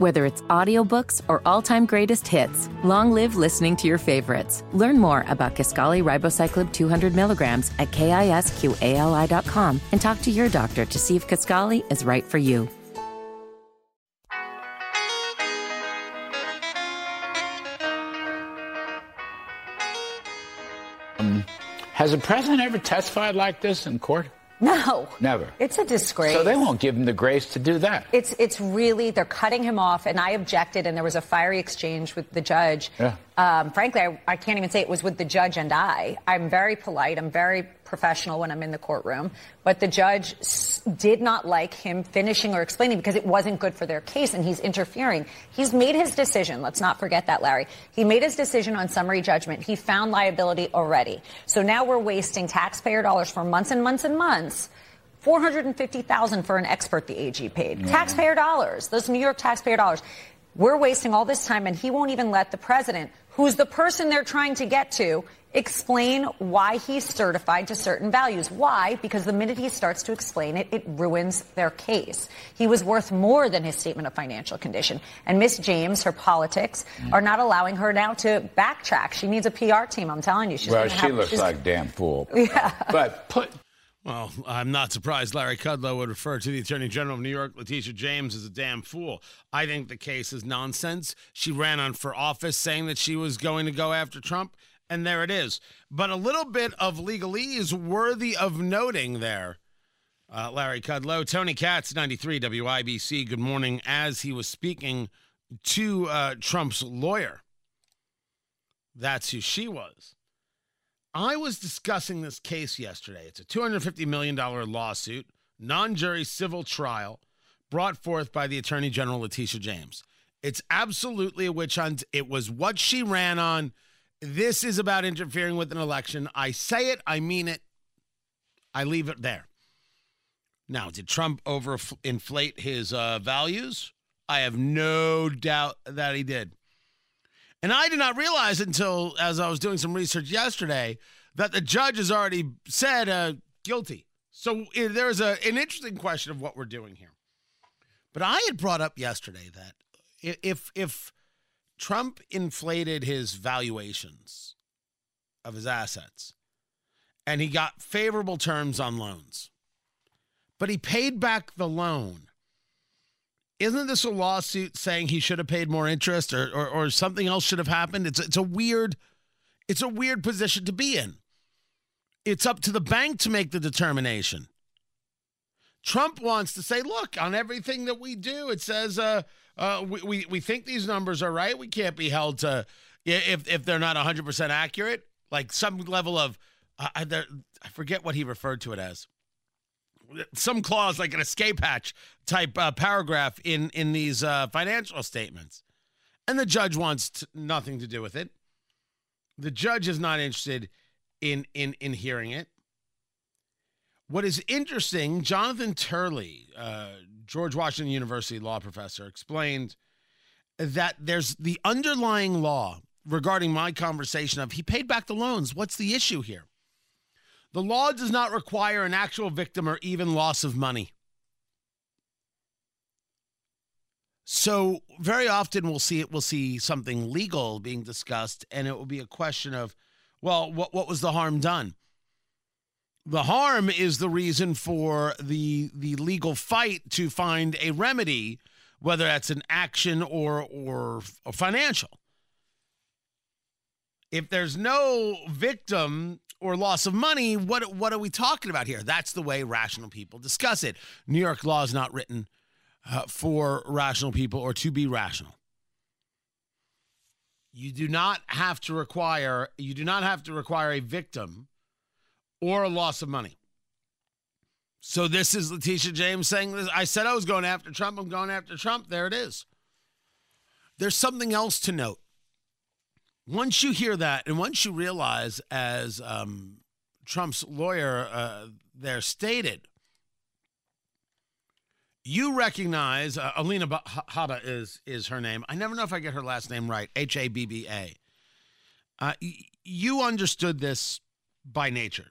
Whether it's audiobooks or all-time greatest hits, long live listening to your favorites. Learn more about Kisqali Ribociclib 200 milligrams at kisqali.com and talk to your doctor to see if Kisqali is right for you. Um, has a president ever testified like this in court? No. Never. It's a disgrace. So they won't give him the grace to do that. It's it's really they're cutting him off, and I objected, and there was a fiery exchange with the judge. Yeah. Um, frankly, I, I can't even say it was with the judge and I. I'm very polite. I'm very professional when I'm in the courtroom, but the judge s- did not like him finishing or explaining because it wasn't good for their case, and he's interfering. He's made his decision. Let's not forget that, Larry. He made his decision on summary judgment. He found liability already. So now we're wasting taxpayer dollars for months and months and months. 450,000 for an expert the AG paid. Taxpayer dollars. Those New York taxpayer dollars. We're wasting all this time and he won't even let the president, who's the person they're trying to get to, explain why he's certified to certain values. Why? Because the minute he starts to explain it, it ruins their case. He was worth more than his statement of financial condition. And Miss James, her politics, mm. are not allowing her now to backtrack. She needs a PR team, I'm telling you. She's well, she have- looks like damn fool. Yeah. But put Well, I'm not surprised Larry Kudlow would refer to the Attorney General of New York, Letitia James, as a damn fool. I think the case is nonsense. She ran on for office saying that she was going to go after Trump, and there it is. But a little bit of legalese worthy of noting there. Uh, Larry Kudlow, Tony Katz, 93 WIBC. Good morning. As he was speaking to uh, Trump's lawyer, that's who she was. I was discussing this case yesterday. It's a $250 million lawsuit, non jury civil trial brought forth by the Attorney General Letitia James. It's absolutely a witch hunt. It was what she ran on. This is about interfering with an election. I say it, I mean it. I leave it there. Now, did Trump overinflate his uh, values? I have no doubt that he did. And I did not realize until as I was doing some research yesterday that the judge has already said uh, guilty. So eh, there's a, an interesting question of what we're doing here. But I had brought up yesterday that if if Trump inflated his valuations of his assets and he got favorable terms on loans, but he paid back the loan isn't this a lawsuit saying he should have paid more interest or, or, or something else should have happened? It's it's a weird it's a weird position to be in. It's up to the bank to make the determination. Trump wants to say, look, on everything that we do, it says uh, uh, we, we, we think these numbers are right. We can't be held to, if, if they're not 100% accurate, like some level of, uh, I I forget what he referred to it as some clause like an escape hatch type uh, paragraph in in these uh, financial statements, and the judge wants t- nothing to do with it. The judge is not interested in in in hearing it. What is interesting, Jonathan Turley, uh, George Washington University law professor, explained that there's the underlying law regarding my conversation of he paid back the loans. What's the issue here? The law does not require an actual victim or even loss of money. So very often we'll see it we'll see something legal being discussed and it will be a question of well what what was the harm done? The harm is the reason for the the legal fight to find a remedy whether that's an action or or, or financial if there's no victim or loss of money, what what are we talking about here? That's the way rational people discuss it. New York law is not written uh, for rational people or to be rational. You do not have to require you do not have to require a victim or a loss of money. So this is Letitia James saying this. I said I was going after Trump. I'm going after Trump. There it is. There's something else to note once you hear that and once you realize as um, trump's lawyer uh, there stated you recognize uh, alina Ba- hada is is her name. I never know if i get her last name right. H-a-b-b-a uh, y- you understood this by nature.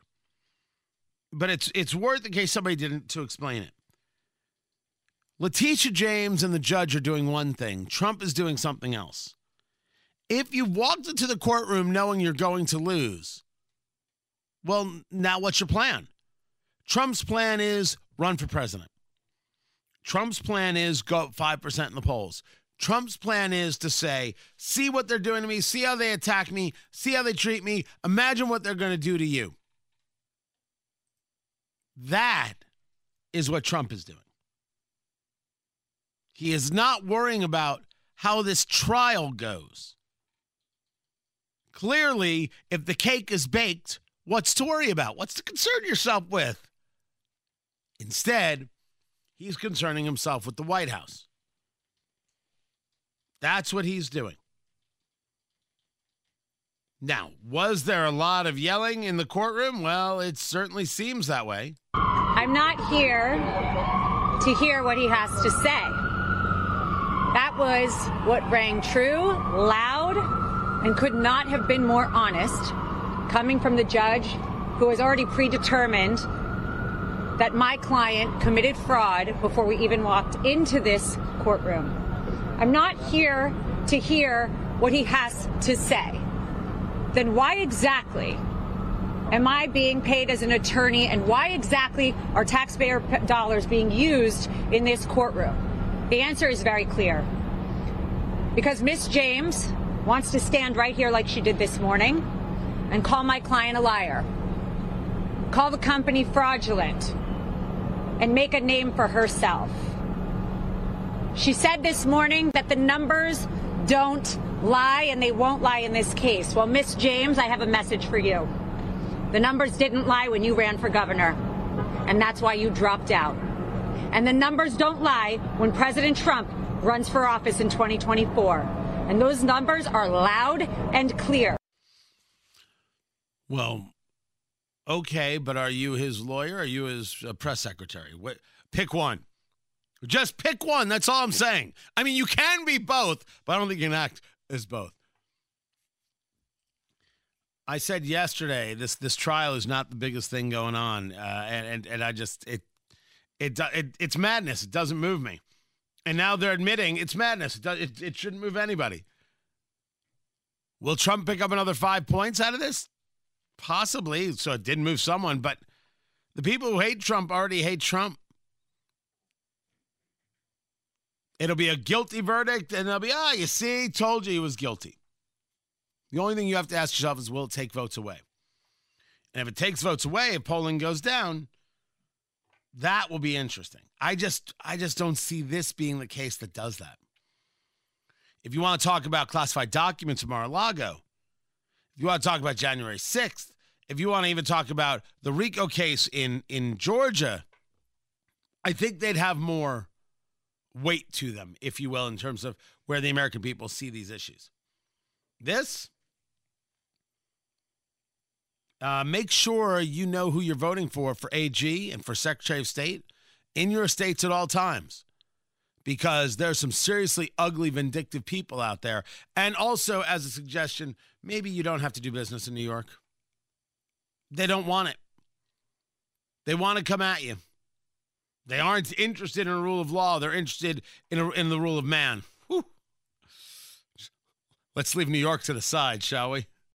But it's it's worth in case somebody didn't to explain it. Letitia James and the judge are doing one thing, Trump is doing something else. If you walked into the courtroom knowing you're going to lose, well, now what's your plan? Trump's plan is run for president. Trump's plan is go up 5% in the polls. Trump's plan is to say, see what they're doing to me, see how they attack me, see how they treat me, imagine what they're going to do to you. That is what Trump is doing. He is not worrying about how this trial goes. Clearly, if the cake is baked, what's to worry about? What's to concern yourself with? Instead, he's concerning himself with the White House. That's what he's doing. Now, was there a lot of yelling in the courtroom? Well, it certainly seems that way. I'm not here to hear what he has to say. That was what rang true, loud, and could not have been more honest, coming from the judge who has already predetermined that my client committed fraud before we even walked into this courtroom. I'm not here to hear what he has to say. Then why exactly am I being paid as an attorney and why exactly are taxpayer dollars being used in this courtroom? The answer is very clear. Because Miss James wants to stand right here like she did this morning and call my client a liar, call the company fraudulent, and make a name for herself. She said this morning that the numbers don't lie and they won't lie in this case. Well, Miss James, I have a message for you. The numbers didn't lie when you ran for governor, and that's why you dropped out. And the numbers don't lie when President Trump runs for office in 2024. And those numbers are loud and clear. Well, okay, but are you his lawyer? Are you his uh, press secretary? What, pick one. Just pick one. That's all I'm saying. I mean, you can be both, but I don't think you can act as both. I said yesterday this this trial is not the biggest thing going on, uh, and, and and I just it, it it it's madness. It doesn't move me, and now they're admitting it's madness. It, it, it shouldn't move anybody. Will Trump pick up another five points out of this? Possibly. So it didn't move someone, but the people who hate Trump already hate Trump. It'll be a guilty verdict, and they'll be, ah, oh, you see, told you he was guilty. The only thing you have to ask yourself is, will it take votes away? And if it takes votes away, if polling goes down, that will be interesting. I just, I just don't see this being the case that does that. If you want to talk about classified documents from Mar-a-Lago, if you want to talk about January 6th, if you want to even talk about the RICO case in in Georgia, I think they'd have more weight to them, if you will, in terms of where the American people see these issues. This, uh, make sure you know who you're voting for for AG and for Secretary of State in your states at all times because there's some seriously ugly, vindictive people out there. And also, as a suggestion, maybe you don't have to do business in New York. They don't want it, they want to come at you. They aren't interested in a rule of law. They're interested in, a, in the rule of man. Whew. Let's leave New York to the side, shall we?